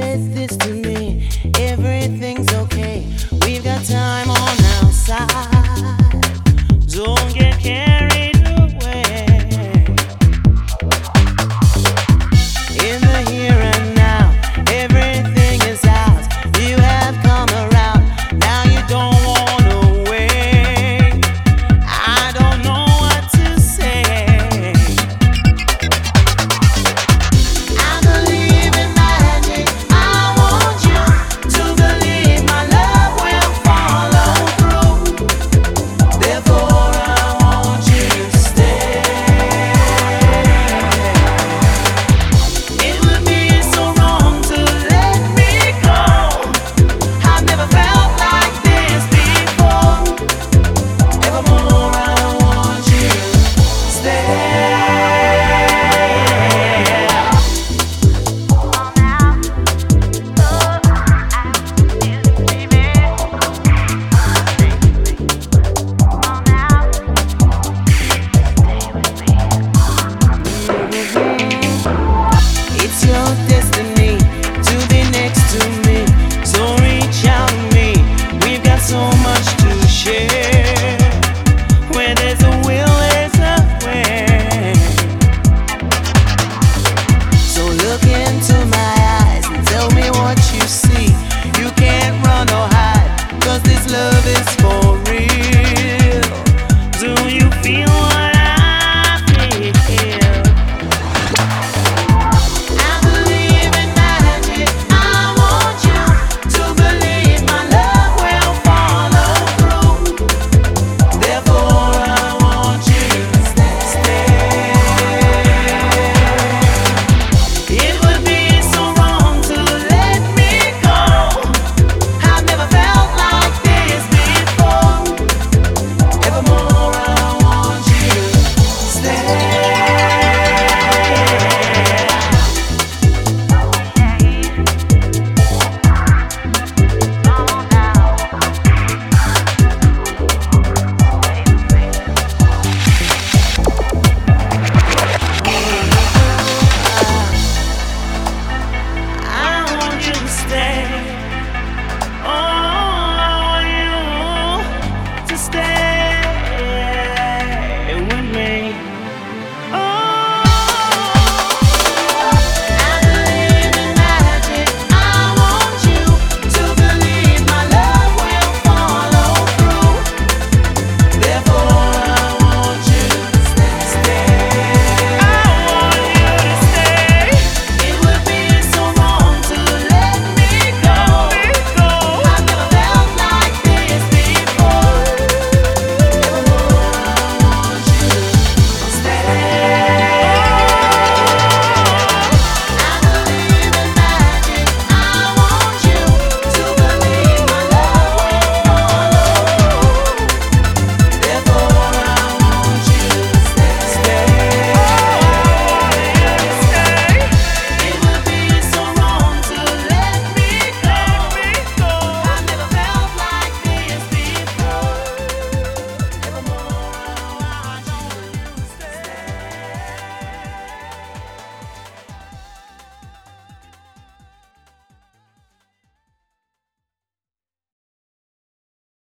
says this to me, everything's okay.